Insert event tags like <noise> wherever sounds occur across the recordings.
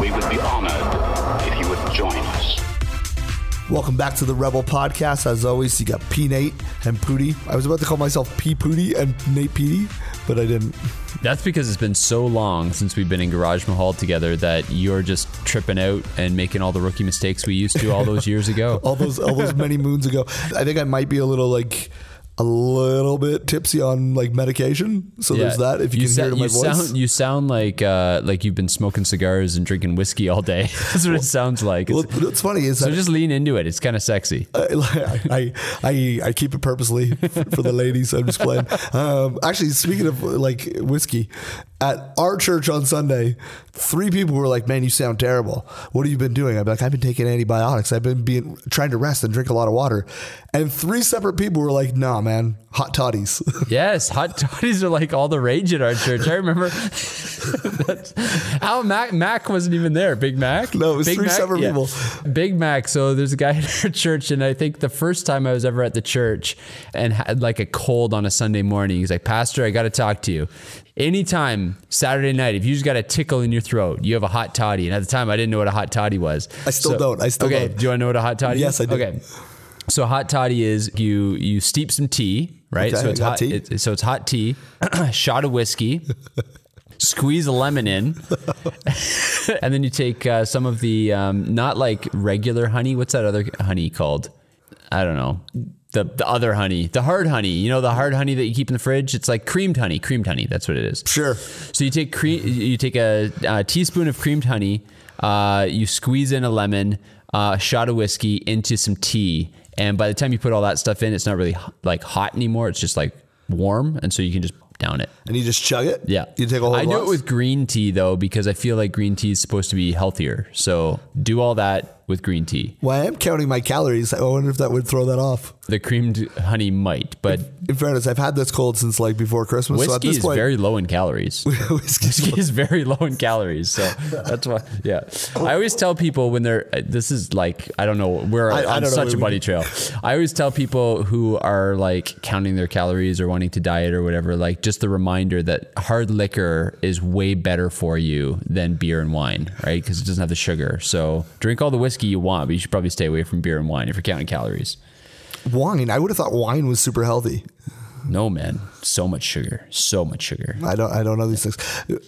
We would be honored if you would join us. Welcome back to the Rebel Podcast. As always, you got P Nate and Pooty. I was about to call myself P Pooty and Nate Petey, but I didn't. That's because it's been so long since we've been in Garage Mahal together that you're just tripping out and making all the rookie mistakes we used to all those years ago. <laughs> All those all those many moons ago. I think I might be a little like a little bit tipsy on like medication. So there's that. If you, can sa- hear it in my you voice. sound you sound like uh, like you've been smoking cigars and drinking whiskey all day. <laughs> That's what it sounds like. Well, It's- what's funny is so that just lean into it. It's kind of sexy. <laughs> I, I, I, I keep it purposely <laughs> for the ladies. I'm just playing. Um, actually, speaking of like whiskey, at our church on Sunday, three people were like, "Man, you sound terrible. What have you been doing?" I'm like, "I've been taking antibiotics. I've been being trying to rest and drink a lot of water." And three separate people were like, "Nah, man, hot toddies." <laughs> Yes, hot toddies are like all the rage at our church. I remember. How Mac Mac wasn't even there. Big Mac. No, it was Big three separate people. Big Mac. So there's a guy <laughs> at our church, and I think the first time I was ever at the church and had like a cold on a Sunday morning, he's like, "Pastor, I got to talk to you." Anytime Saturday night, if you just got a tickle in your throat, you have a hot toddy. And at the time, I didn't know what a hot toddy was. I still don't. I still okay, don't. Do you want to know what a hot toddy Yes, is? I do. Okay. So hot toddy is you you steep some tea, right? Okay, so it's hot. tea. It's, so it's hot tea, <clears throat> shot of whiskey, <laughs> squeeze a lemon in, <laughs> and then you take uh, some of the um, not like regular honey. What's that other honey called? I don't know. The, the other honey, the hard honey, you know, the hard honey that you keep in the fridge. It's like creamed honey, creamed honey. That's what it is. sure. So you take cream, you take a, a teaspoon of creamed honey, uh, you squeeze in a lemon, uh, a shot of whiskey into some tea, and by the time you put all that stuff in, it's not really like hot anymore. It's just like warm, and so you can just down it. And you just chug it. Yeah, You take a whole. I do it with green tea though because I feel like green tea is supposed to be healthier. So do all that with green tea. Well, I am counting my calories. I wonder if that would throw that off. The creamed honey might, but In fairness, I've had this cold since like before Christmas. so at whiskey this is point, very low in calories. whiskey's <laughs> whiskey is very low in calories. So that's why, yeah. I always tell people when they're, uh, this is like, I don't know, we're I- I on know, such a we- buddy trail. I always tell people who are like counting their calories or wanting to diet or whatever, like just the reminder that hard liquor is way better for you than beer and wine, right? Because it doesn't have the sugar. So drink all the whiskey you want, but you should probably stay away from beer and wine if you're counting calories. Wine. I would have thought wine was super healthy. No, man. So much sugar. So much sugar. I don't. I don't know these things.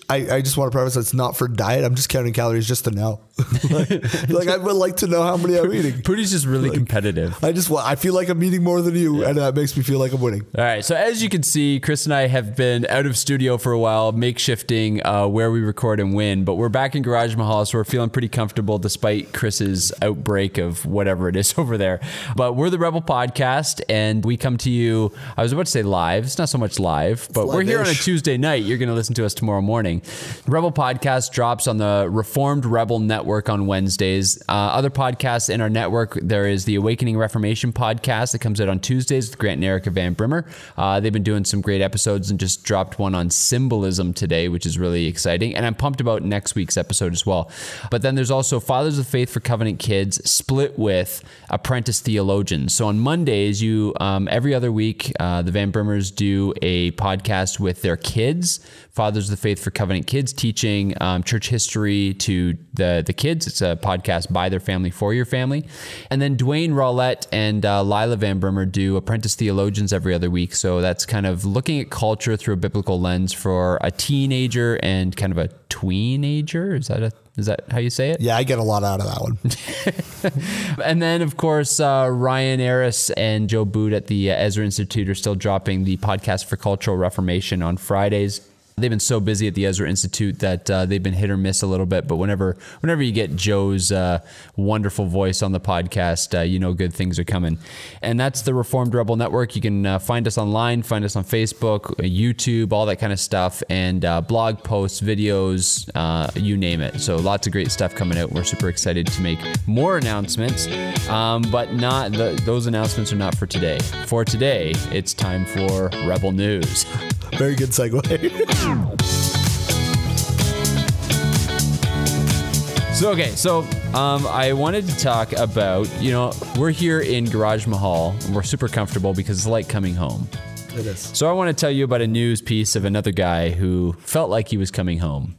I, I just want to preface that it's not for diet. I'm just counting calories just to know. <laughs> like, like, I would like to know how many I'm eating. Pooty's just really competitive. I just want. I feel like I'm eating more than you, and that makes me feel like I'm winning. All right. So as you can see, Chris and I have been out of studio for a while, makeshifting uh, where we record and win, But we're back in Garage Mahal, so we're feeling pretty comfortable despite Chris's outbreak of whatever it is <laughs> over there. But we're the Rebel Podcast, and we come to you. I was about to say live. It's not so much live, but we're here on a. Tuesday night. You're going to listen to us tomorrow morning. Rebel Podcast drops on the Reformed Rebel Network on Wednesdays. Uh, other podcasts in our network, there is the Awakening Reformation podcast that comes out on Tuesdays with Grant and Erica Van Brimmer. Uh, they've been doing some great episodes and just dropped one on symbolism today, which is really exciting. And I'm pumped about next week's episode as well. But then there's also Fathers of Faith for Covenant Kids split with Apprentice Theologians. So on Mondays, you um, every other week, uh, the Van Brimmers do a podcast with their kids, Fathers of the Faith for Covenant Kids, teaching um, church history to the the kids. It's a podcast by their family for your family. And then Dwayne Rollett and uh, Lila Van Brimmer do Apprentice Theologians every other week. So that's kind of looking at culture through a biblical lens for a teenager and kind of a tweenager. Is that a is that how you say it? Yeah, I get a lot out of that one. <laughs> And then, of course, uh, Ryan Aris and Joe Boot at the uh, Ezra Institute are still dropping the podcast for cultural reformation on Fridays. They've been so busy at the Ezra Institute that uh, they've been hit or miss a little bit. But whenever, whenever you get Joe's uh, wonderful voice on the podcast, uh, you know good things are coming. And that's the Reformed Rebel Network. You can uh, find us online, find us on Facebook, YouTube, all that kind of stuff, and uh, blog posts, videos, uh, you name it. So lots of great stuff coming out. We're super excited to make more announcements, um, but not the, those announcements are not for today. For today, it's time for Rebel News. <laughs> Very good segue. <laughs> So okay, so um, I wanted to talk about you know we're here in Garage Mahal and we're super comfortable because it's like coming home. it is. So I want to tell you about a news piece of another guy who felt like he was coming home.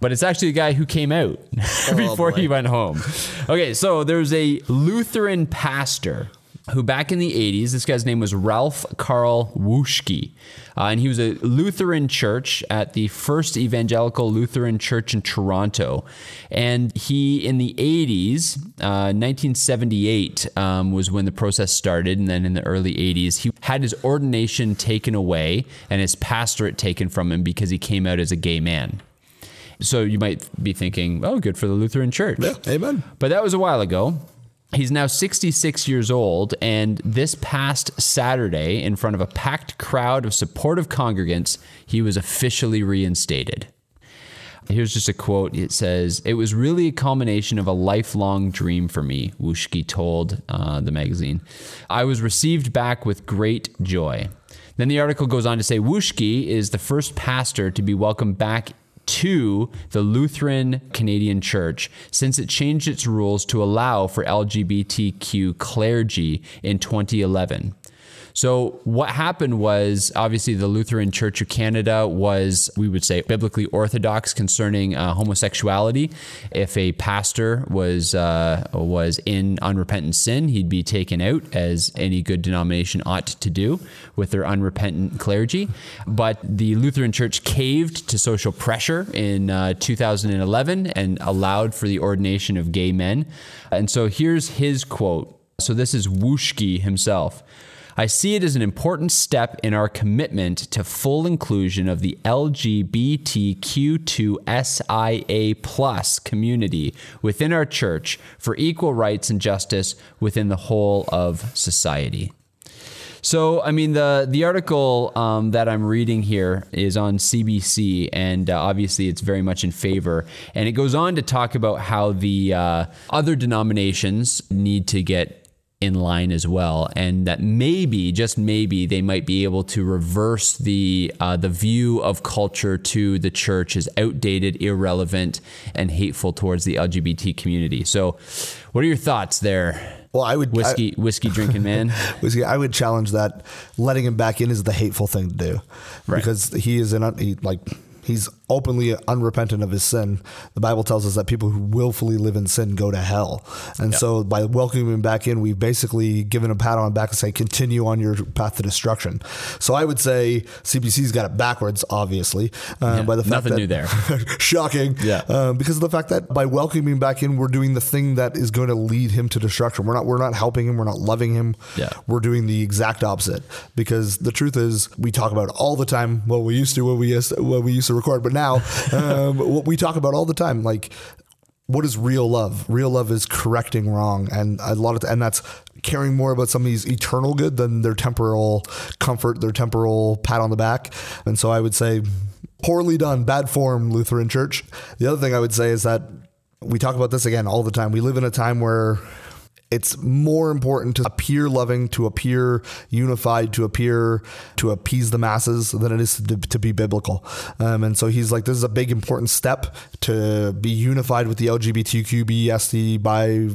But it's actually a guy who came out <laughs> before he went home. Okay, so there's a Lutheran pastor who back in the 80s, this guy's name was Ralph Carl Wushke. Uh, and he was a Lutheran church at the First Evangelical Lutheran Church in Toronto. And he, in the 80s, uh, 1978 um, was when the process started. And then in the early 80s, he had his ordination taken away and his pastorate taken from him because he came out as a gay man. So you might be thinking, oh, good for the Lutheran church. Yeah, amen. But that was a while ago. He's now 66 years old, and this past Saturday, in front of a packed crowd of supportive congregants, he was officially reinstated. Here's just a quote. It says, It was really a culmination of a lifelong dream for me, Wushke told uh, the magazine. I was received back with great joy. Then the article goes on to say Wushke is the first pastor to be welcomed back to the Lutheran Canadian Church since it changed its rules to allow for LGBTQ clergy in 2011. So what happened was obviously the Lutheran Church of Canada was, we would say, biblically orthodox concerning uh, homosexuality. If a pastor was uh, was in unrepentant sin, he'd be taken out, as any good denomination ought to do with their unrepentant clergy. But the Lutheran Church caved to social pressure in uh, 2011 and allowed for the ordination of gay men. And so here's his quote. So this is Wushke himself. I see it as an important step in our commitment to full inclusion of the LGBTQ2SIA plus community within our church for equal rights and justice within the whole of society. So, I mean, the the article um, that I'm reading here is on CBC, and uh, obviously it's very much in favor. And it goes on to talk about how the uh, other denominations need to get in line as well, and that maybe, just maybe, they might be able to reverse the uh, the view of culture to the church as outdated, irrelevant, and hateful towards the LGBT community. So, what are your thoughts there? Well, I would whiskey whiskey drinking man. <laughs> Whiskey, I would challenge that. Letting him back in is the hateful thing to do, Right. because he is an he, like he's openly unrepentant of his sin. The Bible tells us that people who willfully live in sin go to hell, and so by welcoming him back in, we've basically given a pat on the back and say continue on your path to destruction. So I would say CBC's got it backwards, obviously, uh, by the fact nothing that new there. <laughs> shocking, Yeah. um, because of the fact that by welcoming him back in, we're doing the thing that is going to lead him to destruction. We're not we're not helping him. We're not loving him. Yeah. We're doing the exact opposite because the truth is we talk about all the time. Well, we used to when we used when we used to record, but now um, what we talk about all the time, like what is real love? Real love is correcting wrong, and a lot of and that's caring more about somebody's eternal good than their temporal comfort, their temporal pat on the back. And so I would say, poorly done, bad form, Lutheran Church. The other thing I would say is that we talk about this again all the time. We live in a time where it's more important to appear loving, to appear unified, to appear to appease the masses than it is to, to be biblical. Um, and so he's like, this is a big important step to be unified with the LGBTQBSD by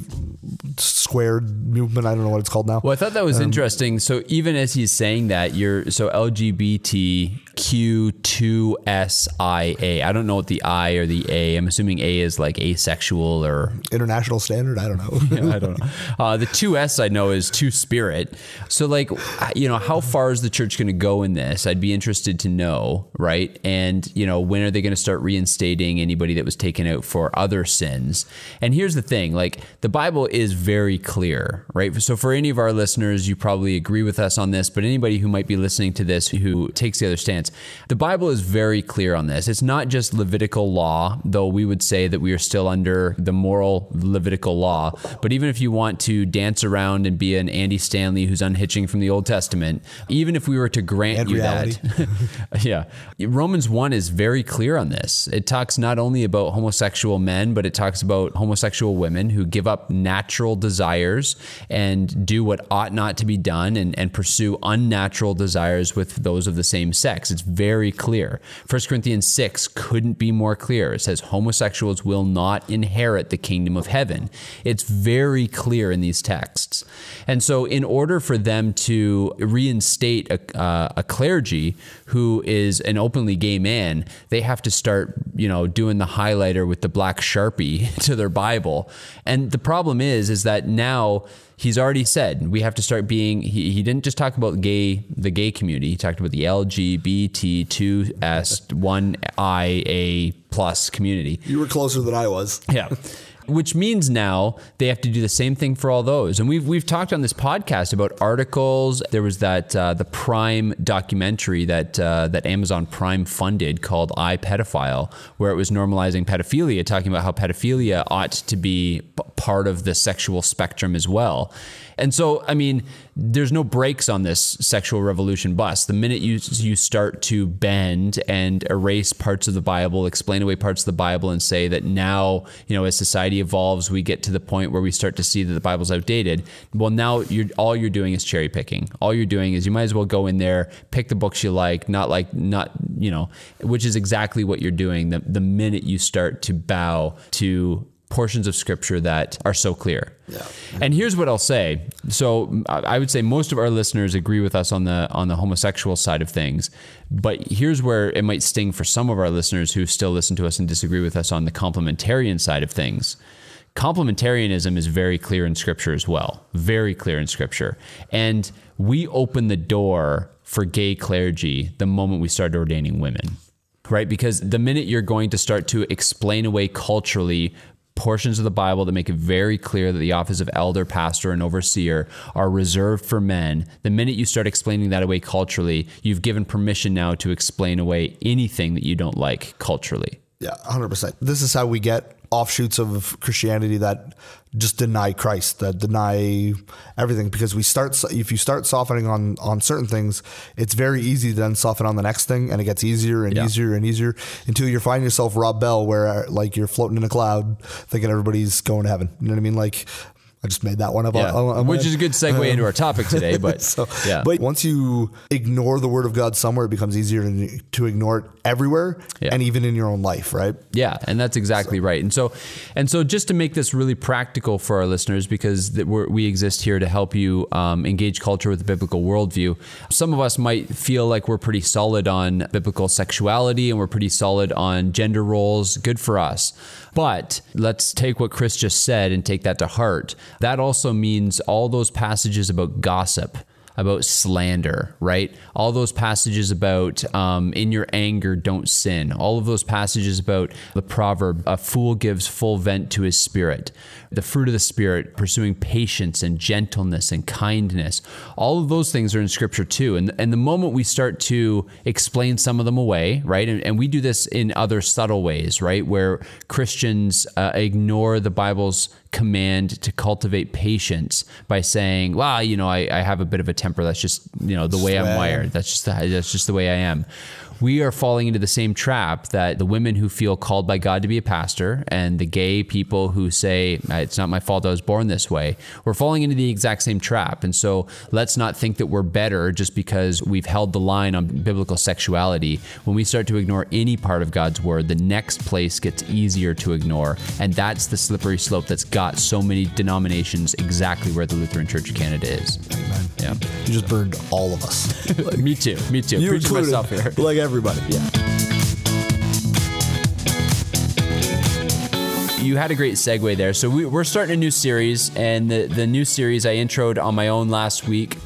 squared movement. I don't know what it's called now. Well, I thought that was interesting. So even as he's saying that, you're so LGBTQ2SIA. I don't know what the I or the A. I'm assuming A is like asexual or International standard. I don't know. yeah, <laughs> I don't know. <laughs> Uh, the two S I know is two spirit. So like, you know, how far is the church going to go in this? I'd be interested to know, right? And you know, when are they going to start reinstating anybody that was taken out for other sins? And here's the thing: like, the Bible is very clear, right? So for any of our listeners, you probably agree with us on this, but anybody who might be listening to this who takes the other stance, the Bible is very clear on this. It's not just Levitical law, though we would say that we are still under the moral Levitical law. But even if you want to dance around and be an Andy Stanley who's unhitching from the Old Testament, even if we were to grant you reality. that, <laughs> yeah, Romans 1 is very clear on this. It talks not only about homosexual men, but it talks about homosexual women who give up natural desires and do what ought not to be done and, and pursue unnatural desires with those of the same sex. It's very clear. 1 Corinthians 6 couldn't be more clear. It says homosexuals will not inherit the kingdom of heaven. It's very clear in these texts. And so, in order for them to reinstate a, uh, a clergy who is an openly gay man, they have to start, you know, doing the highlighter with the black sharpie <laughs> to their Bible. And the problem is, is that now he's already said we have to start being. He, he didn't just talk about gay, the gay community. He talked about the LGBT2S1IA plus community. you were closer than I was. Yeah. <laughs> Which means now they have to do the same thing for all those. And we've we've talked on this podcast about articles. There was that uh, the Prime documentary that uh, that Amazon Prime funded called "I Pedophile," where it was normalizing pedophilia, talking about how pedophilia ought to be part of the sexual spectrum as well. And so, I mean, there's no brakes on this sexual revolution bus. The minute you you start to bend and erase parts of the Bible, explain away parts of the Bible, and say that now, you know, as society evolves, we get to the point where we start to see that the Bible's outdated. Well, now you're all you're doing is cherry picking. All you're doing is you might as well go in there, pick the books you like, not like not you know, which is exactly what you're doing. The the minute you start to bow to portions of scripture that are so clear. Yeah. And here's what I'll say. So I would say most of our listeners agree with us on the on the homosexual side of things, but here's where it might sting for some of our listeners who still listen to us and disagree with us on the complementarian side of things. Complementarianism is very clear in scripture as well. Very clear in scripture. And we open the door for gay clergy the moment we started ordaining women right? Because the minute you're going to start to explain away culturally portions of the Bible that make it very clear that the office of elder, pastor, and overseer are reserved for men, the minute you start explaining that away culturally, you've given permission now to explain away anything that you don't like culturally. Yeah, 100%. This is how we get offshoots of Christianity that just deny Christ, that deny everything because we start if you start softening on on certain things, it's very easy to then soften on the next thing and it gets easier and Yeah. easier and easier until you find yourself Rob Bell where like you're floating in a cloud thinking everybody's going to heaven. You know what I mean? Like I just made that one up. Yeah. on- on my Which is a good segue into our topic today, but <laughs> so, yeah. But once you ignore the word of God somewhere, it becomes easier to, to ignore it everywhere Yeah. and even in your own life, right? Yeah, and that's exactly right. And so, and so, just to make this really practical for our listeners, because that we're, we exist here to help you um, engage culture with a biblical worldview. Some of us might feel like we're pretty solid on biblical sexuality, and we're pretty solid on gender roles. Good for us. But let's take what Chris just said and take that to heart. That also means all those passages about gossip about slander, right? All those passages about um, in your anger, don't sin. All of those passages about the proverb, a fool gives full vent to his spirit. The fruit of the spirit, pursuing patience and gentleness and kindness. All of those things are in scripture too. And, and the moment we start to explain some of them away, right? And, and we do this in other subtle ways, right? Where Christians uh, ignore the Bible's command to cultivate patience by saying, "Well, you know, I, I have a bit of a temper. That's just you know the way I'm wired. That's just the, that's just the way I am." We are falling into the same trap that the women who feel called by God to be a pastor and the gay people who say it's not my fault I was born this way. We're falling into the exact same trap. And so let's not think that we're better just because we've held the line on biblical sexuality. When we start to ignore any part of God's word, the next place gets easier to ignore. And that's the slippery slope that's got so many denominations exactly where the Lutheran Church of Canada is. Amen. Yeah. You just burned all of us. <laughs> Me too. Me too. you myself here. like everybody. Yeah. You had a great segue there. So we, we're starting a new series, and the, the new series I introed on my own last week.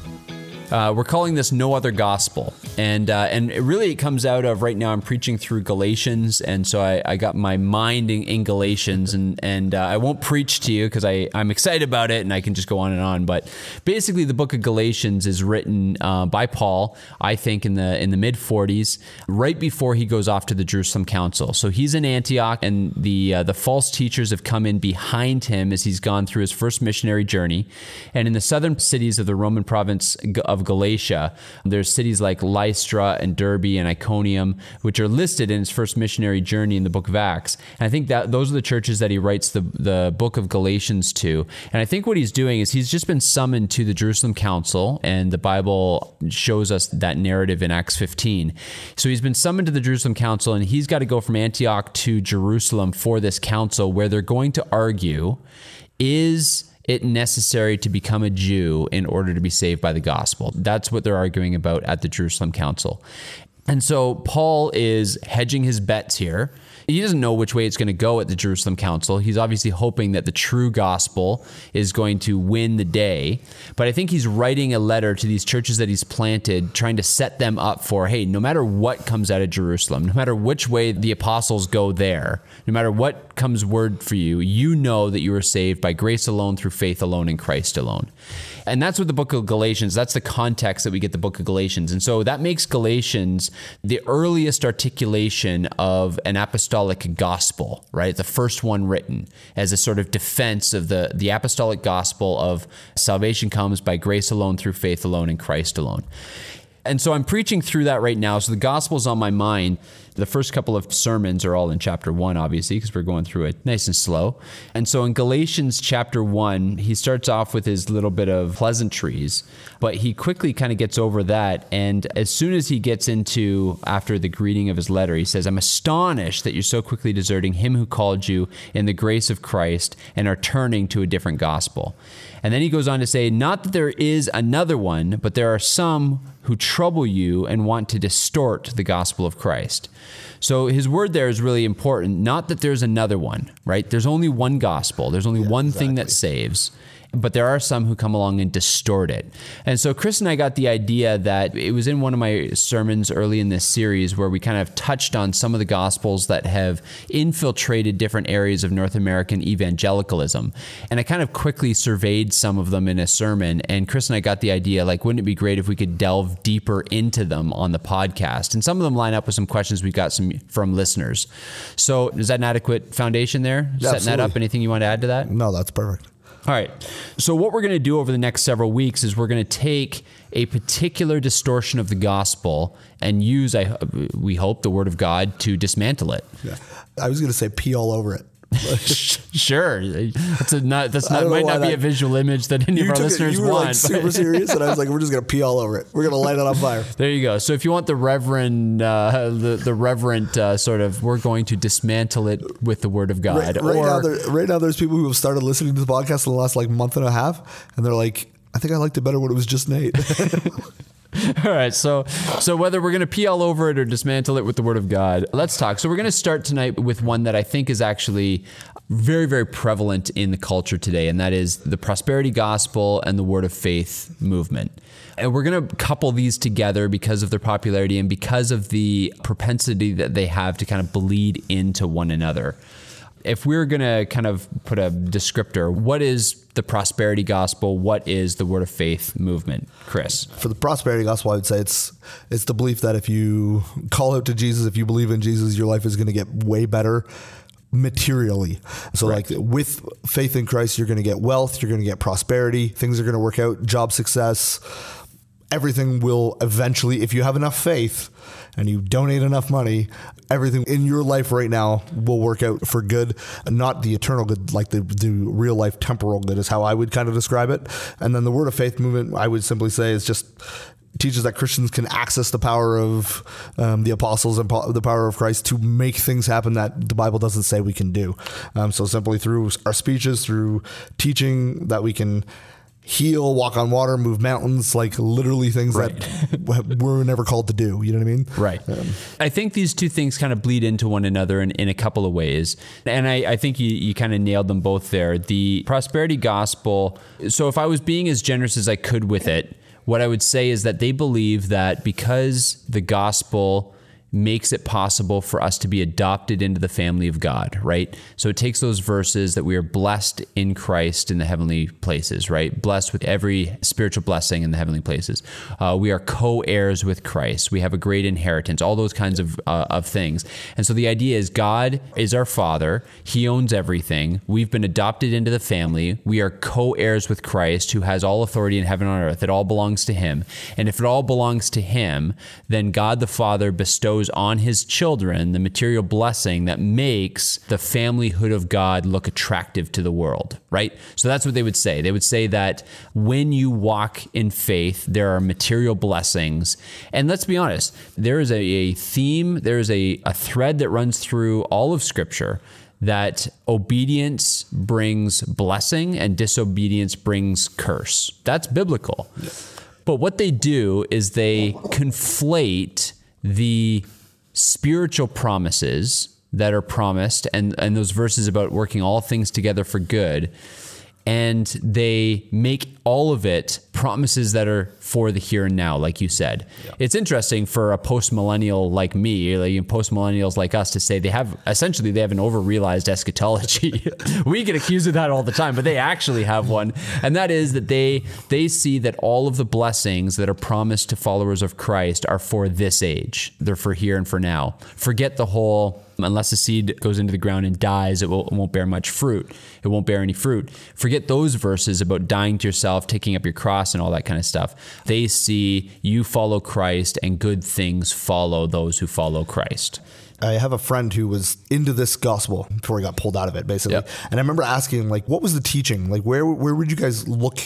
Uh, we're calling this "No Other Gospel," and uh, and it really it comes out of right now. I'm preaching through Galatians, and so I, I got my mind in, in Galatians, and and uh, I won't preach to you because I I'm excited about it, and I can just go on and on. But basically, the book of Galatians is written uh, by Paul, I think in the in the mid 40s, right before he goes off to the Jerusalem Council. So he's in Antioch, and the uh, the false teachers have come in behind him as he's gone through his first missionary journey, and in the southern cities of the Roman province of Galatia, there's cities like Lystra and Derbe and Iconium, which are listed in his first missionary journey in the book of Acts. And I think that those are the churches that he writes the, the book of Galatians to. And I think what he's doing is he's just been summoned to the Jerusalem Council, and the Bible shows us that narrative in Acts 15. So he's been summoned to the Jerusalem Council, and he's got to go from Antioch to Jerusalem for this council where they're going to argue is it necessary to become a Jew in order to be saved by the gospel? That's what they're arguing about at the Jerusalem Council. And so Paul is hedging his bets here. He doesn't know which way it's going to go at the Jerusalem Council. He's obviously hoping that the true gospel is going to win the day. But I think he's writing a letter to these churches that he's planted, trying to set them up for hey, no matter what comes out of Jerusalem, no matter which way the apostles go there, no matter what comes word for you, you know that you are saved by grace alone, through faith alone, in Christ alone. And that's what the book of Galatians, that's the context that we get the book of Galatians. And so that makes Galatians the earliest articulation of an apostolic gospel, right? The first one written as a sort of defense of the, the apostolic gospel of salvation comes by grace alone, through faith alone, in Christ alone. And so I'm preaching through that right now. So the gospel's on my mind. The first couple of sermons are all in chapter one, obviously, because we're going through it nice and slow. And so in Galatians chapter one, he starts off with his little bit of pleasantries, but he quickly kind of gets over that. And as soon as he gets into, after the greeting of his letter, he says, I'm astonished that you're so quickly deserting him who called you in the grace of Christ and are turning to a different gospel. And then he goes on to say, Not that there is another one, but there are some who trouble you and want to distort the gospel of Christ. So his word there is really important. Not that there's another one, right? There's only one gospel, there's only one thing that saves. But there are some who come along and distort it. And so Chris and I got the idea that it was in one of my sermons early in this series where we kind of touched on some of the gospels that have infiltrated different areas of North American evangelicalism. And I kind of quickly surveyed some of them in a sermon. And Chris and I got the idea like, wouldn't it be great if we could delve deeper into them on the podcast? And some of them line up with some questions we've got some from listeners. So is that an adequate foundation there? Setting that up? Anything you want to add to that? No, that's perfect. All right. So, what we're going to do over the next several weeks is we're going to take a particular distortion of the gospel and use, I, we hope, the word of God to dismantle it. Yeah. I was going to say pee all over it. <laughs> Sure, that's a not that's not might not be that- a visual image that any of our took it- listeners you were want. like super serious, and I was like, "We're just gonna pee all over it. We're gonna light it on fire." <laughs> There you go. So if you want the reverend, uh, the the reverent uh, sort of, we're going to dismantle it with the word of God. Right, right now, or there, right now, there's people who have started listening to the podcast in the last like month and a half, and they're like, "I think I liked it better when it was just Nate." <laughs> <laughs> All right, so so whether we're going to pee all over it or dismantle it with the word of God, let's talk. So we're going to start tonight with one that I think is actually very very prevalent in the culture today, and that is the prosperity gospel and the word of faith movement. And we're going to couple these together because of their popularity and because of the propensity that they have to kind of bleed into one another. If we're going to kind of put a descriptor, what is the prosperity gospel? What is the word of faith movement? Chris. For the prosperity gospel, I would say it's it's the belief that if you call out to Jesus, if you believe in Jesus, your life is going to get way better materially. So like with faith in Christ, you're going to get wealth, you're going to get prosperity, things are going to work out, job success. Everything will eventually, if you have enough faith and you donate enough money, everything in your life right now will work out for good, not the eternal good, like the, the real life temporal good is how I would kind of describe it. And then the word of faith movement, I would simply say is just teaches that Christians can access the power of um, the apostles and po- the power of Christ to make things happen that the Bible doesn't say we can do. Um, so simply through our speeches, through teaching, that we can heal, walk on water, move mountains, like literally things that <laughs> we're never called to do. You know what I mean? Right. Um, I think these two things kind of bleed into one another in, in a couple of ways. And I, I think you, you kind of nailed them both there. The prosperity gospel. So if I was being as generous as I could with it, what I would say is that they believe that because the gospel makes it possible for us to be adopted into the family of God, right? So it takes those verses that we are blessed in Christ in the heavenly places, right? Blessed with every spiritual blessing in the heavenly places. Uh, we are co heirs with Christ. We have a great inheritance, all those kinds of, uh, of things. And so the idea is God is our Father, He owns everything. We've been adopted into the family. We are co heirs with Christ, who has all authority in heaven and on earth. It all belongs to Him. And if it all belongs to Him, then God the Father bestows on his children the material blessing that makes the familyhood of God look attractive to the world, right? So that's what they would say. They would say that when you walk in faith, there are material blessings. And let's be honest, there is a, a theme, there is a, a thread that runs through all of Scripture that obedience brings blessing and disobedience brings curse. That's biblical. But what they do is they conflate the spiritual promises that are promised and, and those verses about working all things together for good. And they make all of it promises that are for the here and now, like you said. It's interesting for a post millennial like me, like post millennials like us, to say they have essentially they have an over realized eschatology. <laughs> we get accused of that all the time, but they actually have one, and that is that they they see that all of the blessings that are promised to followers of Christ are for this age. They're for here and for now. Forget the whole unless the seed goes into the ground and dies, it, will, it won't bear much fruit. It won't bear any fruit. Forget those verses about dying to yourself, taking up your cross, and all that kind of stuff. They see you follow Christ, and good things follow those who follow Christ. I have a friend who was into this gospel before he got pulled out of it, basically. Yep. And I remember asking him, like, what was the teaching? Like, where where would you guys look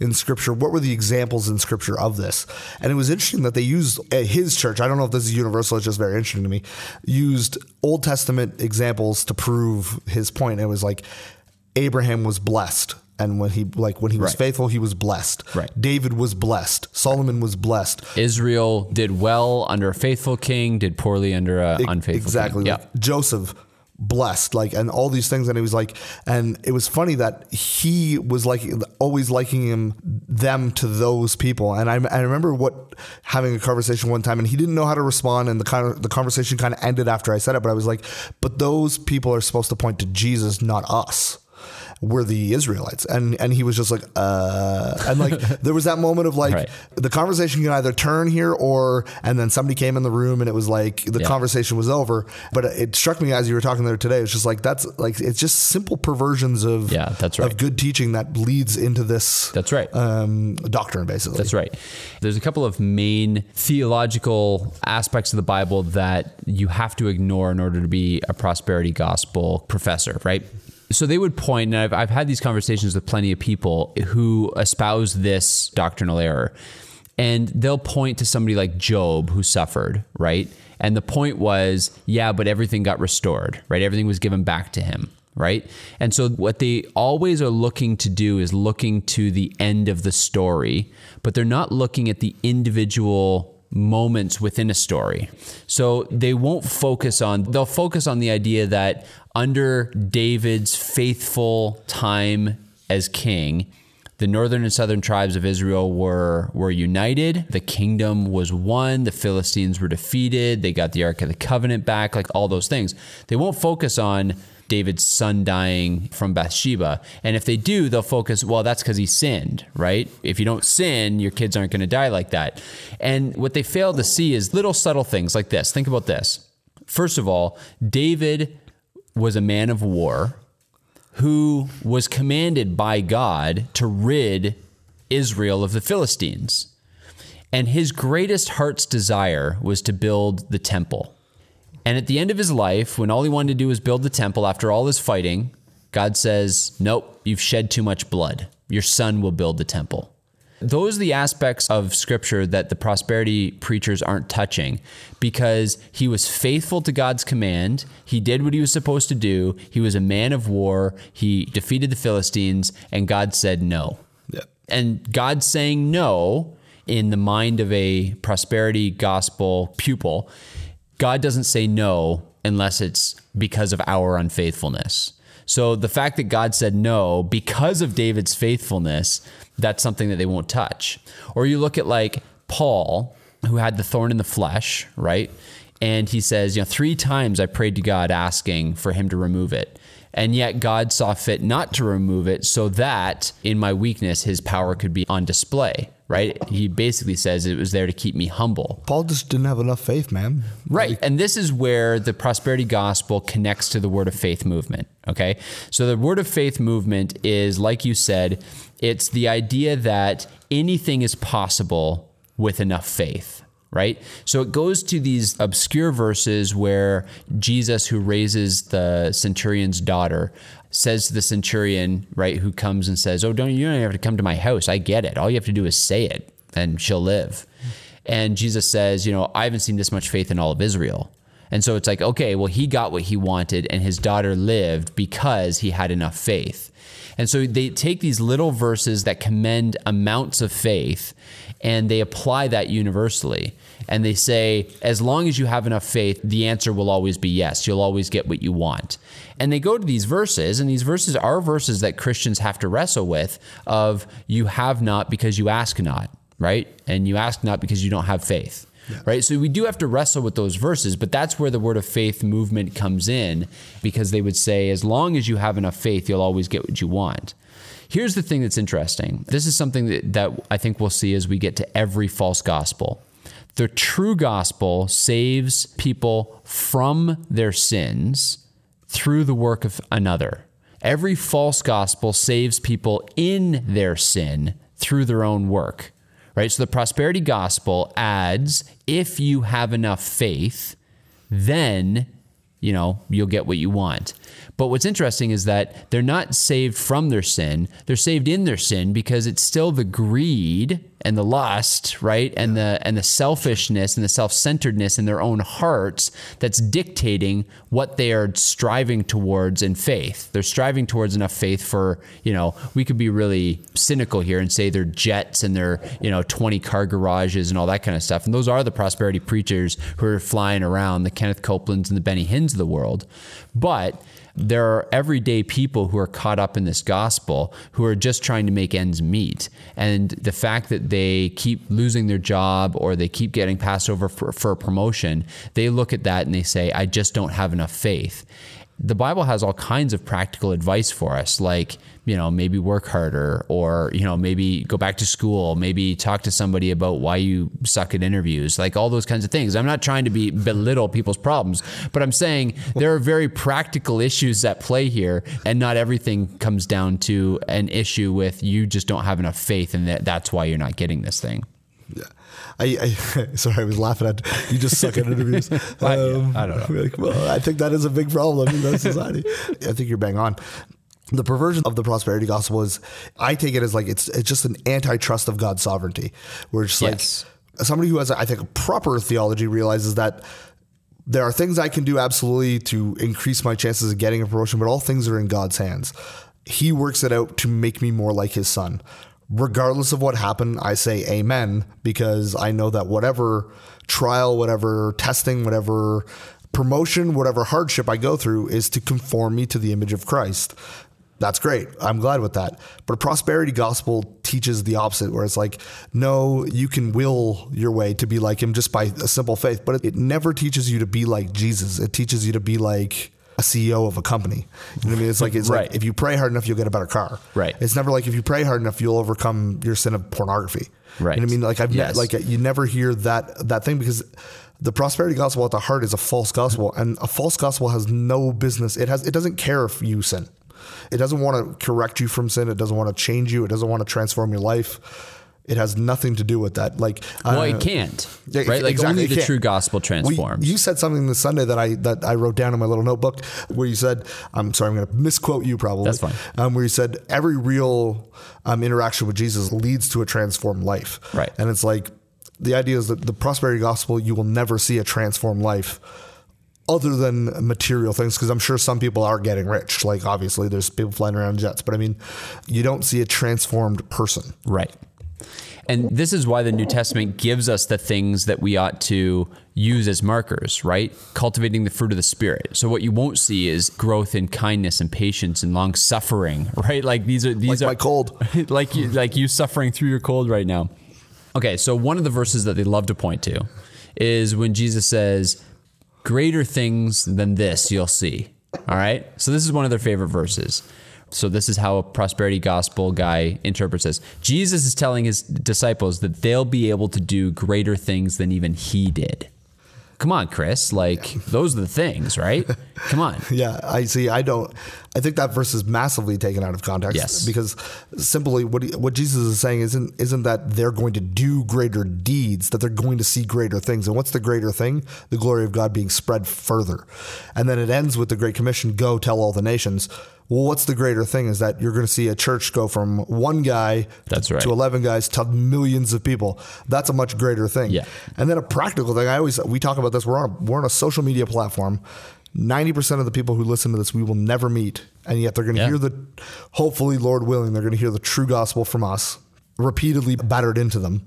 in Scripture? What were the examples in Scripture of this? And it was interesting that they used at his church. I don't know if this is universal. It's just very interesting to me. Used Old Testament examples to prove his point. It was like Abraham was blessed. And when he like when he was Right. faithful, he was blessed. Right. David was blessed. Solomon was blessed. Israel did well under a faithful king, did poorly under a unfaithful exactly king. like Joseph blessed like and all these things and he was like and it was funny that he was like always liking him them to those people and I, I remember what having a conversation one time and he didn't know how to respond and the kind of the conversation kind of ended after I said it but I was like but those people are supposed to point to Jesus not us we're the Israelites. And and he was just like, uh and like <laughs> there was that moment of like Right. the conversation can either turn here or and then somebody came in the room and it was like the Yeah. conversation was over. But it struck me as you were talking there today, it's just like that's like it's just simple perversions of Yeah, that's right. of good teaching that leads into this That's right. um doctrine basically. That's right. There's a couple of main theological aspects of the Bible that you have to ignore in order to be a prosperity gospel professor, right? So they would point, and I've, I've had these conversations with plenty of people who espouse this doctrinal error, and they'll point to somebody like Job who suffered, right? And the point was, yeah, but everything got restored, right? Everything was given back to him right? And so what they always are looking to do is looking to the end of the story, but they're not looking at the individual moments within a story. So they won't focus on they'll focus on the idea that under David's faithful time as king, the northern and southern tribes of Israel were were united. The kingdom was won. The Philistines were defeated. They got the Ark of the Covenant back, like all those things. They won't focus on David's son dying from Bathsheba. And if they do, they'll focus, well, that's because he sinned, right? If you don't sin, your kids aren't going to die like that. And what they fail to see is little subtle things like this. Think about this. First of all, David was a man of war who was commanded by God to rid Israel of the Philistines. And his greatest heart's desire was to build the temple. And at the end of his life, when all he wanted to do was build the temple after all his fighting, God says, Nope, you've shed too much blood. Your son will build the temple. Those are the aspects of scripture that the prosperity preachers aren't touching because he was faithful to God's command. He did what he was supposed to do. He was a man of war. He defeated the Philistines, and God said no. Yeah. And God saying no in the mind of a prosperity gospel pupil, God doesn't say no unless it's because of our unfaithfulness. So the fact that God said no because of David's faithfulness, that's something that they won't touch. Or you look at like Paul, who had the thorn in the flesh, right? And he says, you know, three times I prayed to God asking for him to remove it. And yet God saw fit not to remove it so that in my weakness, his power could be on display, right? He basically says it was there to keep me humble. Paul just didn't have enough faith, man. Right. And this is where the prosperity gospel connects to the word of faith movement. Okay. So the word of faith movement is, like you said, it's the idea that anything is possible with enough faith. Right. So it goes to these obscure verses where Jesus, who raises the centurion's daughter, says to the centurion, right, who comes and says, Oh, don't you don't have to come to my house. I get it. All you have to do is say it and she'll live. And Jesus says, you know, I haven't seen this much faith in all of Israel. And so it's like, okay, well, he got what he wanted and his daughter lived because he had enough faith. And so they take these little verses that commend amounts of faith and they apply that universally. And they say, as long as you have enough faith, the answer will always be yes. You'll always get what you want. And they go to these verses, and these verses are verses that Christians have to wrestle with of you have not because you ask not, right? And you ask not because you don't have faith. Right. So we do have to wrestle with those verses, but that's where the word of faith movement comes in because they would say, as long as you have enough faith, you'll always get what you want. Here's the thing that's interesting. This is something that, that I think we'll see as we get to every false gospel. The true gospel saves people from their sins through the work of another. Every false gospel saves people in their sin through their own work right? So the prosperity gospel adds if you have enough faith, then you know you'll get what you want. But what's interesting is that they're not saved from their sin; they're saved in their sin because it's still the greed and the lust, right, and the and the selfishness and the self-centeredness in their own hearts that's dictating what they are striving towards in faith. They're striving towards enough faith for you know we could be really cynical here and say they're jets and they're you know 20 car garages and all that kind of stuff. And those are the prosperity preachers who are flying around, the Kenneth Copelands and the Benny Hinns of the world, but there are everyday people who are caught up in this gospel who are just trying to make ends meet. And the fact that they keep losing their job or they keep getting passed over for, for a promotion, they look at that and they say, I just don't have enough faith the Bible has all kinds of practical advice for us, like, you know, maybe work harder or, you know, maybe go back to school, maybe talk to somebody about why you suck at interviews, like all those kinds of things. I'm not trying to be belittle people's problems, but I'm saying there are very practical issues at play here, and not everything comes down to an issue with you just don't have enough faith, and that, that's why you're not getting this thing. Yeah. I, I <laughs> sorry, I was laughing at you. Just suck at interviews. <laughs> Um, I don't know. <laughs> Like, well, I think that is a big problem in our society. I think you're bang on. The perversion of the prosperity gospel is, I take it as like it's it's just an antitrust of God's sovereignty. Where it's Yes. like somebody who has, I think, a proper theology realizes that there are things I can do absolutely to increase my chances of getting a promotion, but all things are in God's hands. He works it out to make me more like his son. Regardless of what happened, I say amen because I know that whatever trial, whatever testing, whatever promotion, whatever hardship I go through is to conform me to the image of Christ. That's great. I'm glad with that. But a prosperity gospel teaches the opposite, where it's like, no, you can will your way to be like him just by a simple faith. But it never teaches you to be like Jesus. It teaches you to be like a CEO of a company. You know what I mean? It's like it's Right. like if you pray hard enough, you'll get a better car. Right. It's never like if you pray hard enough, you'll overcome your sin of pornography. Right. You know what I mean? Like I've Yes. ne- like you never hear that that thing because the prosperity gospel at the heart is a false gospel, and a false gospel has no business. It has it doesn't care if you sin. It doesn't want to correct you from sin. It doesn't want to change you. It doesn't want to transform your life. It has nothing to do with that. Like, Well, uh, it can't, yeah, right? Like exactly, only the true gospel well, transforms. you said something this Sunday that I that I wrote down in my little notebook where you said, "I'm sorry, I'm going to misquote you probably." That's fine. Um, where you said every real um, interaction with Jesus leads to a transformed life. Right. And it's like the idea is that the prosperity gospel, you will never see a transformed life other than material things because I'm sure some people are getting rich. Like obviously there's people flying around jets, but I mean, you don't see a transformed person. Right. And this is why the New Testament gives us the things that we ought to use as markers, right? Cultivating the fruit of the Spirit. So what you won't see is growth in kindness and patience and long suffering, <laughs> right? Like these are these Like are my cold. <laughs> like you like you suffering through your cold right now. Okay, so one of the verses that they love to point to is when Jesus says, "Greater things than this you'll see." All right? So this is one of their favorite verses. So this is how a prosperity gospel guy interprets this. Jesus is telling his disciples that they'll be able to do greater things than even he did. Come on, Chris. Like <laughs> those are the things, right? Come on. <laughs> Yeah, I see. I don't. I think that verse is massively taken out of context. Yes. because simply what he, what Jesus is saying isn't isn't that they're going to do greater deeds, that they're going to see greater things. And what's the greater thing? The glory of God being spread further. And then it ends with the Great Commission: Go tell all the nations. Well, what's the greater thing? Is that you're going to see a church go from one guy That's to, right. to eleven guys to millions of people. That's a much greater thing. Yeah. And then a practical thing. I always we talk about this. We're on a, we're on a social media platform. Ninety percent of the people who listen to this we will never meet, and yet they're going to Yeah. hear the. Hopefully, Lord willing, they're going to hear the true gospel from us, repeatedly battered into them.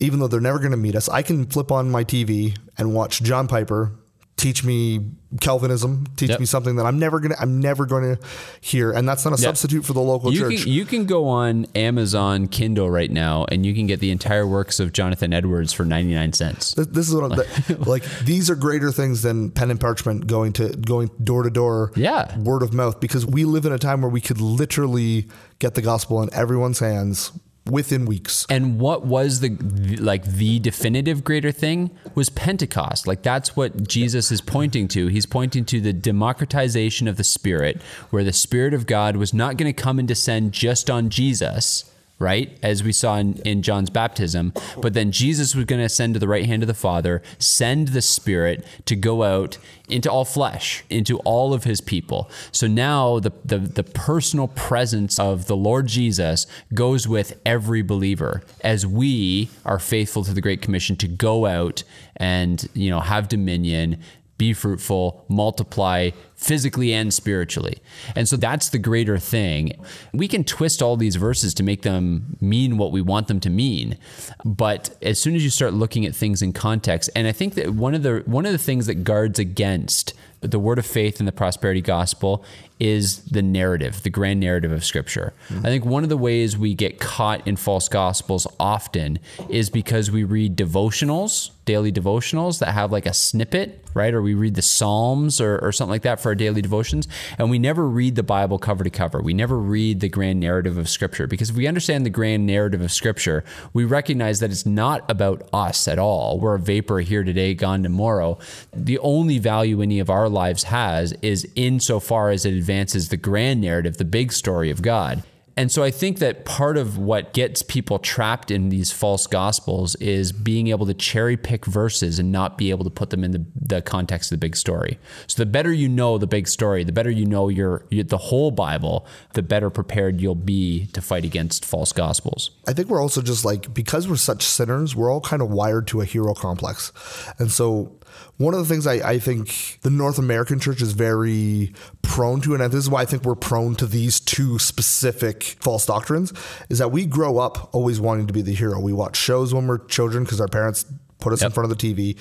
Even though they're never going to meet us, I can flip on my TV and watch John Piper teach me Calvinism, teach Yep. me something that I'm never gonna I'm never going to hear, and that's not a Yeah. substitute for the local You church. can, you can go on Amazon Kindle right now and you can get the entire works of Jonathan Edwards for 99 cents. Th- This is what I'm <laughs> like. These are greater things than pen and parchment going to going door to door. Yeah. word of mouth because we live in a time where we could literally get the gospel in everyone's hands within weeks. And what was the like the definitive greater thing was Pentecost. Like that's what Jesus is pointing to. He's pointing to the democratization of the Spirit, where the Spirit of God was not going to come and descend just on Jesus, right? As we saw in, in John's baptism, but then Jesus was going to ascend to the right hand of the Father, send the Spirit to go out into all flesh, into all of his people. So now the, the, the personal presence of the Lord Jesus goes with every believer as we are faithful to the Great Commission to go out and, you know, have dominion, be fruitful, multiply physically and spiritually. And so that's the greater thing. We can twist all these verses to make them mean what we want them to mean. But as soon as you start looking at things in context, and I think that one of the one of the things that guards against the word of faith and the prosperity gospel is the narrative, the grand narrative of scripture. Mm-hmm. I think one of the ways we get caught in false gospels often is because we read devotionals, daily devotionals that have like a snippet, right? Or we read the Psalms or, or something like that for our daily devotions. And we never read the Bible cover to cover. We never read the grand narrative of scripture because if we understand the grand narrative of scripture, we recognize that it's not about us at all. We're a vapor here today, gone tomorrow. The only value any of our lives has is insofar as it advances the grand narrative, the big story of God. And so I think that part of what gets people trapped in these false gospels is being able to cherry pick verses and not be able to put them in the, the context of the big story. So the better you know the big story, the better you know your, your the whole Bible, the better prepared you'll be to fight against false gospels. I think we're also just like because we're such sinners, we're all kind of wired to a hero complex, and so one of the things I, I think the North American church is very prone to, and this is why I think we're prone to these two specific false doctrines, is that we grow up always wanting to be the hero. We watch shows when we're children because our parents put us in front of the TV.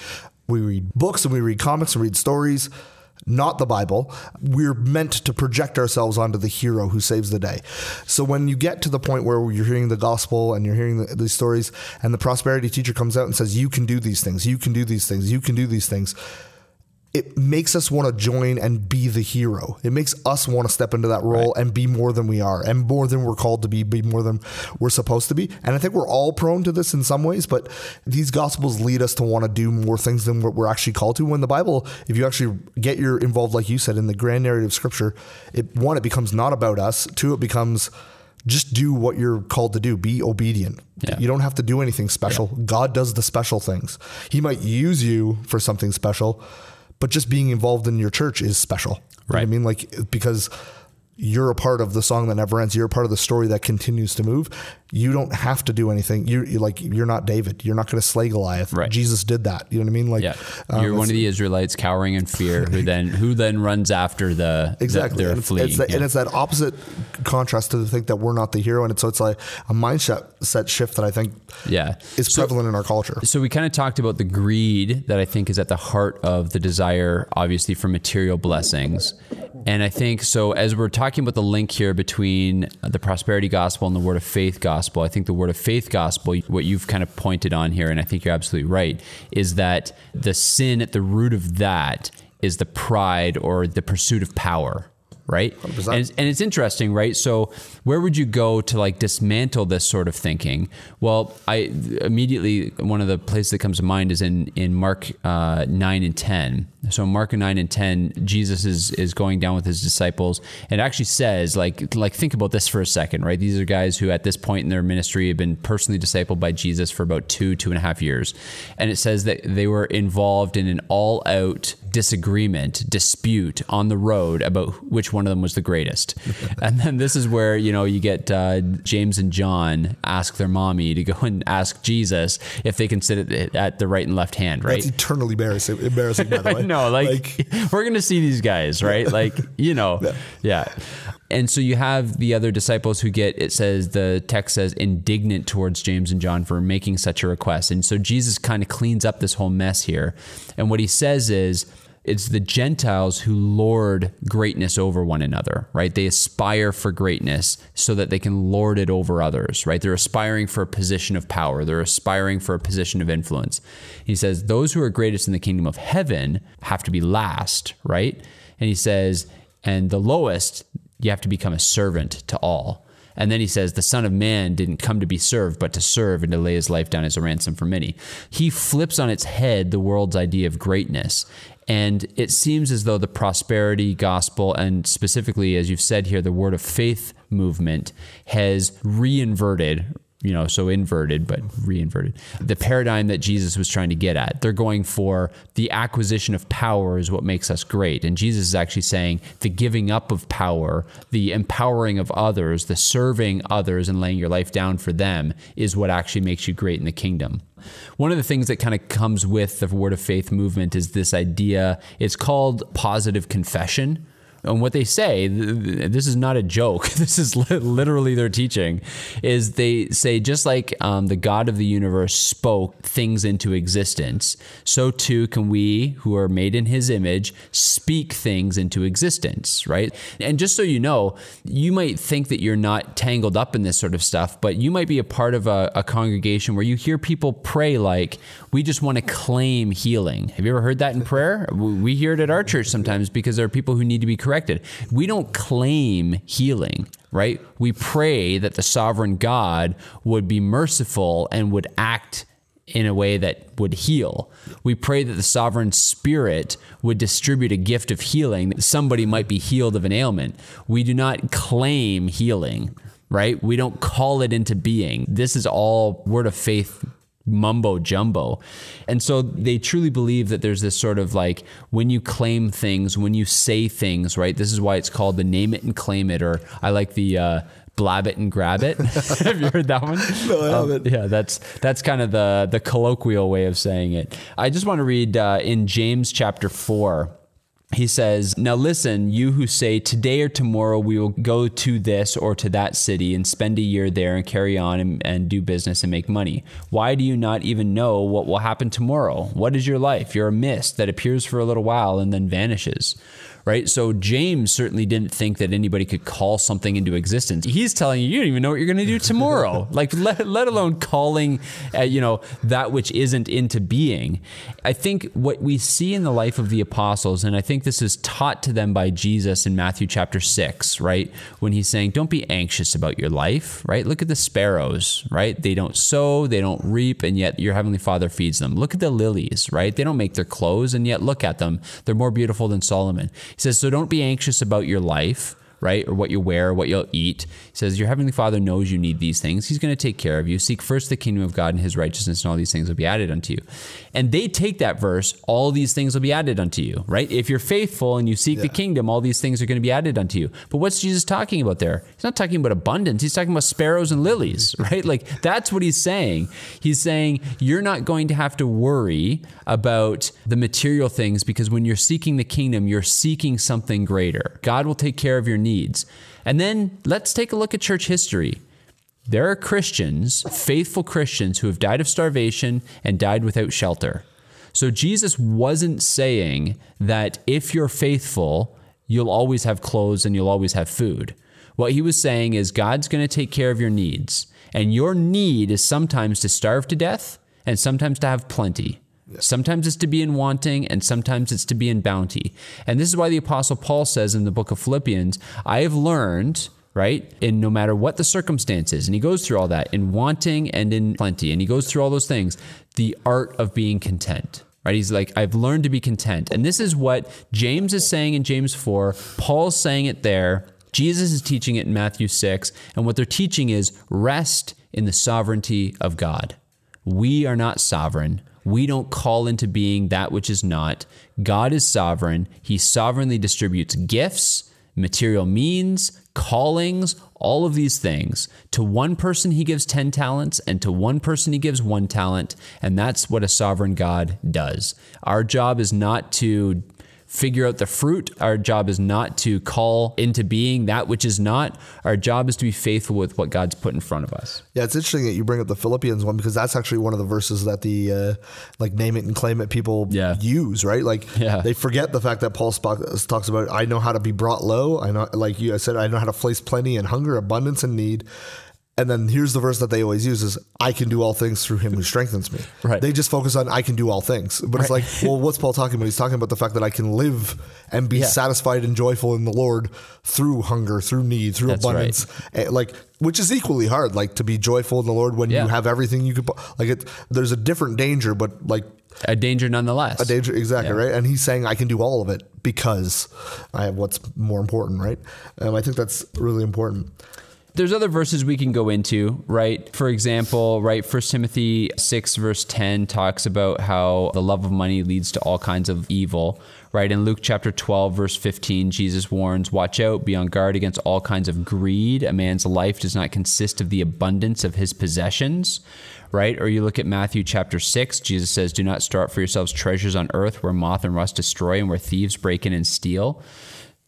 We read books and we read comics and read stories. Not the Bible. We're meant to project ourselves onto the hero who saves the day. So when you get to the point where you're hearing the gospel and you're hearing the, these stories, and the prosperity teacher comes out and says, "You can do these things. You can do these things. You can do these things," it makes us want to join and be the hero. It makes us want to step into that role and be more than we are, and more than we're called to be, be more than we're supposed to be. And I think we're all prone to this in some ways, but these gospels lead us to want to do more things than what we're actually called to. When the Bible, if you actually get your involved, like you said, in the grand narrative of Scripture, it one, it becomes not about us. Two, it becomes just do what you're called to do. Be obedient. Yeah. You don't have to do anything special. God does the special things. He might use you for something special, but just being involved in your church is special. You know I mean, like because you're a part of the song that never ends. You're a part of the story that continues to move. You don't have to do anything. You like you're not David. You're not going to slay Goliath. Right. Jesus did that. You know what I mean? Like Yeah, um, you're one of the Israelites cowering in fear, who <laughs> then who then runs after the Exactly, the, their and, it's, it's that, yeah. and it's that opposite contrast to the think that we're not the hero, and it's, so it's like a mindset set shift that I think yeah, is prevalent in our culture. So we kind of talked about the greed that I think is at the heart of the desire, obviously, for material blessings. And I think so, as we're talking about the link here between the prosperity gospel and the word of faith gospel, I think the word of faith gospel, what you've kind of pointed on here, and I think you're absolutely right, is that the sin at the root of that is the pride or the pursuit of power. Right. And it's, and it's interesting, right? So, where would you go to like dismantle this sort of thinking? Well, I immediately one of the places that comes to mind is in in Mark uh, nine and ten. So, Mark nine and ten, Jesus is is going down with his disciples, and it actually says like like think about this for a second, right? These are guys who at this point in their ministry have been personally discipled by Jesus for about two two and a half years, and it says that they were involved in an all out disagreement, dispute on the road about which one of them was the greatest. <laughs> and then this is where, you know, you get uh, James and John ask their mommy to go and ask Jesus if they can sit at, at the right and left hand, right? That's eternally embarrassing. Embarrassing, by the way. No, like, <laughs> we're gonna see these guys, right? Like, you know, yeah. And so you have the other disciples who get it says the text says indignant towards James and John for making such a request. And so Jesus kind of cleans up this whole mess here. And what he says is it's the Gentiles who lord greatness over one another, right? They aspire for greatness so that they can lord it over others, right? They're aspiring for a position of power. They're aspiring for a position of influence. He says those who are greatest in the kingdom of heaven have to be last, right? And he says, and the lowest, you have to become a servant to all. And then he says, The Son of Man didn't come to be served, but to serve and to lay his life down as a ransom for many. He flips on its head the world's idea of greatness. And it seems as though the prosperity gospel, and specifically, as you've said here, the word of faith movement has reinverted you know, so inverted, but reinverted. The paradigm that Jesus was trying to get at. They're going for the acquisition of power is what makes us great. And Jesus is actually saying the giving up of power, the empowering of others, the serving others and laying your life down for them is what actually makes you great in the kingdom. One of the things that kind of comes with the Word of Faith movement is this idea, it's called positive confession. And what they say, this is not a joke. <laughs> This is literally their teaching. Is they say just like um, the God of the universe spoke things into existence, so too can we, who are made in His image, speak things into existence. Right? And just so you know, you might think that you're not tangled up in this sort of stuff, but you might be a part of a, a congregation where you hear people pray like, "We just want to claim healing." Have you ever heard that in prayer? We hear it at our church sometimes because there are people who need to be corrected. We don't claim healing, right? We pray that the sovereign God would be merciful and would act in a way that would heal. We pray that the sovereign spirit would distribute a gift of healing, that somebody might be healed of an ailment. We do not claim healing, right? We don't call it into being. This is all word of faith mumbo jumbo. And so they truly believe that there's this sort of like when you claim things, when you say things, right? This is why it's called the name it and claim it, or I like the uh, blab it and grab it. <laughs> Have you heard that one? No, I haven't. yeah, that's that's kind of the the colloquial way of saying it. I just want to read uh, in James chapter four. He says, Now listen, you who say, Today or tomorrow we will go to this or to that city and spend a year there and carry on and, and, do business and make money. Why do you not even know what will happen tomorrow? What is your life? You're a mist that appears for a little while and then vanishes. Right? So James certainly didn't think that anybody could call something into existence. He's telling you, you don't even know what you're going to do tomorrow. <laughs> like, let, let alone calling, uh, you know, that which isn't into being. I think what we see in the life of the apostles, and I think this is taught to them by Jesus in Matthew chapter 6, right? When he's saying, don't be anxious about your life, right? Look at the sparrows, right? They don't sow, they don't reap, and yet your heavenly Father feeds them. Look at the lilies, right? They don't make their clothes, and yet look at them. They're more beautiful than Solomon. He says, so don't be anxious about your life right? Or what you wear, or what you'll eat. He says, Your heavenly Father knows you need these things. He's going to take care of you. Seek first the kingdom of God and his righteousness, and all these things will be added unto you. And they take that verse, all these things will be added unto you, right? If you're faithful and you seek the kingdom, all these things are going to be added unto you. But what's Jesus talking about there? He's not talking about abundance. He's talking about sparrows and lilies, <laughs> right? Like that's what he's saying. He's saying you're not going to have to worry about the material things because when you're seeking the kingdom, you're seeking something greater. God will take care of your needs. And then let's take a look at church history. There are Christians, faithful Christians, who have died of starvation and died without shelter. So Jesus wasn't saying that if you're faithful, you'll always have clothes and you'll always have food. What he was saying is God's going to take care of your needs. And your need is sometimes to starve to death and sometimes to have plenty. Sometimes it's to be in wanting, and sometimes it's to be in bounty. And this is why the Apostle Paul says in the book of Philippians, I have learned, right, in no matter what the circumstances, and he goes through all that in wanting and in plenty, and he goes through all those things, the art of being content. Right? He's like, I've learned to be content. And this is what James is saying in James 4. Paul's saying it there. Jesus is teaching it in Matthew 6. And what they're teaching is rest in the sovereignty of God. We are not sovereign. We don't call into being that which is not. God is sovereign. He sovereignly distributes gifts, material means, callings, all of these things. To one person, he gives 10 talents, and to one person, he gives one talent. And that's what a sovereign God does. Our job is not to figure out the fruit. Our job is not to call into being that which is not. Our job is to be faithful with what God's put in front of us. Yeah, it's interesting that you bring up the Philippians one because that's actually one of the verses that the uh, like name it and claim it people Yeah. use, right? Like Yeah. they forget the fact that Paul talks about I know how to be brought low. I know, like you said, I know how to place plenty and hunger, abundance and need. And then here's the verse that they always use is I can do all things through him who strengthens me. Right. They just focus on I can do all things. But it's like, well, what's Paul talking about? He's talking about the fact that I can live and be Yeah. satisfied and joyful in the Lord through hunger, through need, through That's abundance. Eh, Like which is equally hard, like to be joyful in the Lord when Yeah. you have everything you could like it there's a different danger, but like A danger nonetheless. a danger exactly, Yeah. right? And he's saying I can do all of it because I have what's more important, right? Um, I think that's really important. There's other verses we can go into, right? For example, right, First Timothy 6, verse 10 talks about how the love of money leads to all kinds of evil, right? In Luke chapter 12, verse 15, Jesus warns, Watch out, be on guard against all kinds of greed. A man's life does not consist of the abundance of his possessions, right? Or you look at Matthew chapter 6, Jesus says, Do not store up for yourselves treasures on earth where moth and rust destroy and where thieves break in and steal.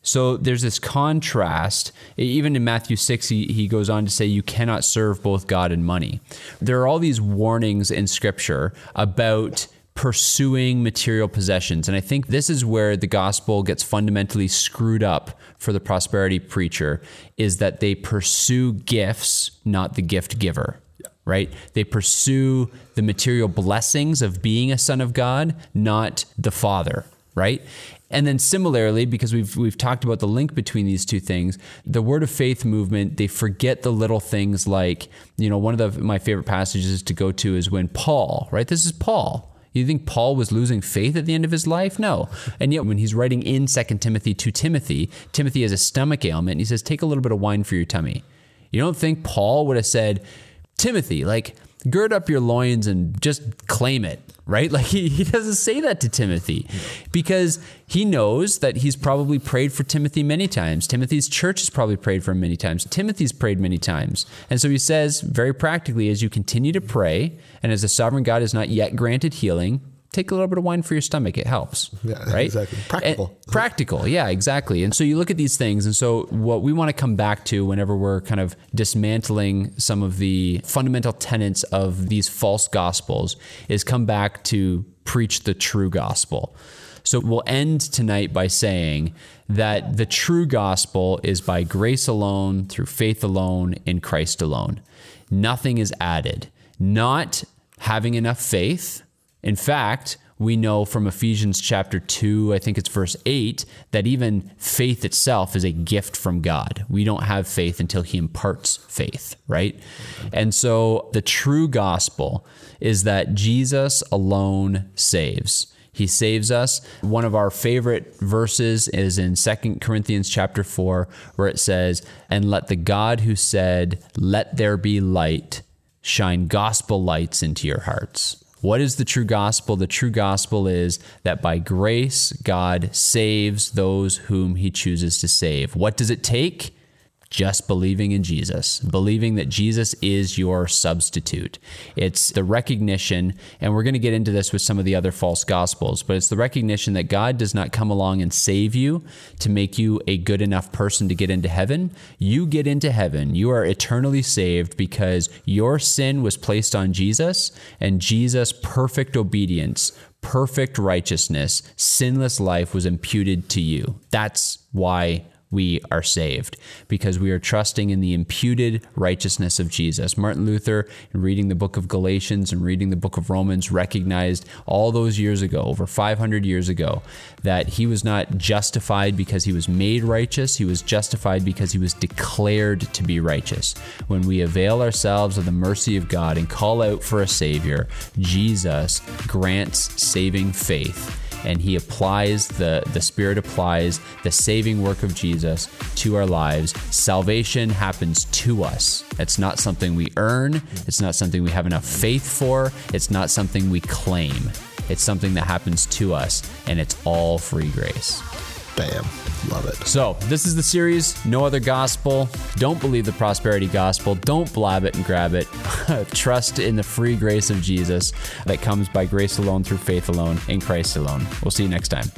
So there's this contrast. Even in Matthew 6, he, he goes on to say, You cannot serve both God and money. There are all these warnings in Scripture about pursuing material possessions. And I think this is where the gospel gets fundamentally screwed up for the prosperity preacher is that they pursue gifts, not the gift giver. Right? They pursue the material blessings of being a son of God, not the Father, right? And then similarly, because we've we've talked about the link between these two things, the word of faith movement, they forget the little things like, you know, one of the my favorite passages to go to is when Paul, right? This is Paul. You think Paul was losing faith at the end of his life? No. And yet when he's writing in 2 Timothy to Timothy, Timothy has a stomach ailment and he says, Take a little bit of wine for your tummy. You don't think Paul would have said, Timothy, like, gird up your loins and just claim it, right? <laughs> Like, he, he doesn't say that to Timothy because he knows that he's probably prayed for Timothy many times. Timothy's church has probably prayed for him many times. Timothy's prayed many times. And so he says, very practically, as you continue to pray and as the sovereign God has not yet granted healing, take a little bit of wine for your stomach. It helps. <laughs> Yeah, right? exactly. Practical. And- <laughs> practical. Yeah, exactly. And so you look at these things. And so what we want to come back to whenever we're kind of dismantling some of the fundamental tenets of these false gospels is come back to preach the true gospel. So we'll end tonight by saying that the true gospel is by grace alone, through faith alone, in Christ alone. Nothing is added. Not having enough faith. In fact, we know from Ephesians chapter 2, I think it's verse 8, that even faith itself is a gift from God. We don't have faith until He imparts faith, right? And so the true gospel is that Jesus alone saves. He saves us. One of our favorite verses is in 2 Corinthians chapter 4 where it says, "And let the God who said, let there be light, shine gospel lights into your hearts." What is the true gospel? The true gospel is that by grace, God saves those whom he chooses to save. What does it take? Just believing in Jesus, believing that Jesus is your substitute. It's the recognition, and we're going to get into this with some of the other false gospels, but it's the recognition that God does not come along and save you to make you a good enough person to get into heaven. You get into heaven. You are eternally saved because your sin was placed on Jesus, and Jesus' perfect obedience perfect righteousness, sinless life was imputed to you. That's why we are saved because we are trusting in the imputed righteousness of Jesus. Martin Luther, in reading the book of Galatians and reading the book of Romans, recognized all those years ago, over 500 years ago, that he was not justified because he was made righteous, he was justified because he was declared to be righteous. When we avail ourselves of the mercy of God and call out for a Savior, Jesus grants saving faith and he applies the the spirit applies the saving work of Jesus to our lives. Salvation happens to us. It's not something we earn. It's not something we have enough faith for. It's not something we claim. It's something that happens to us and it's all free grace. Bam. Love it. so this is the series no other gospel. Don't believe the prosperity gospel. Don't blab it and grab it. <laughs> Trust in the free grace of jesus that comes by grace alone through faith alone in christ alone. We'll see you next time